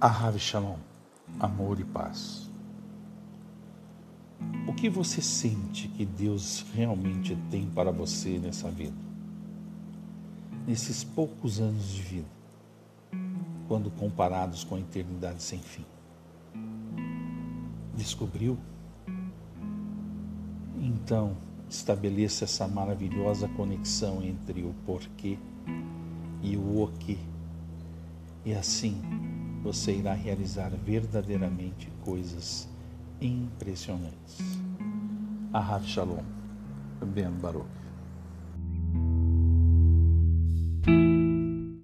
Ahav Shalom, amor e paz. O que você sente que Deus realmente tem para você nessa vida? Nesses poucos anos de vida, quando comparados com a eternidade sem fim? Descobriu? Então, estabeleça essa maravilhosa conexão entre o porquê e o o que. E assim, você irá realizar verdadeiramente coisas impressionantes. Ahav Shalom, Ben Baruch.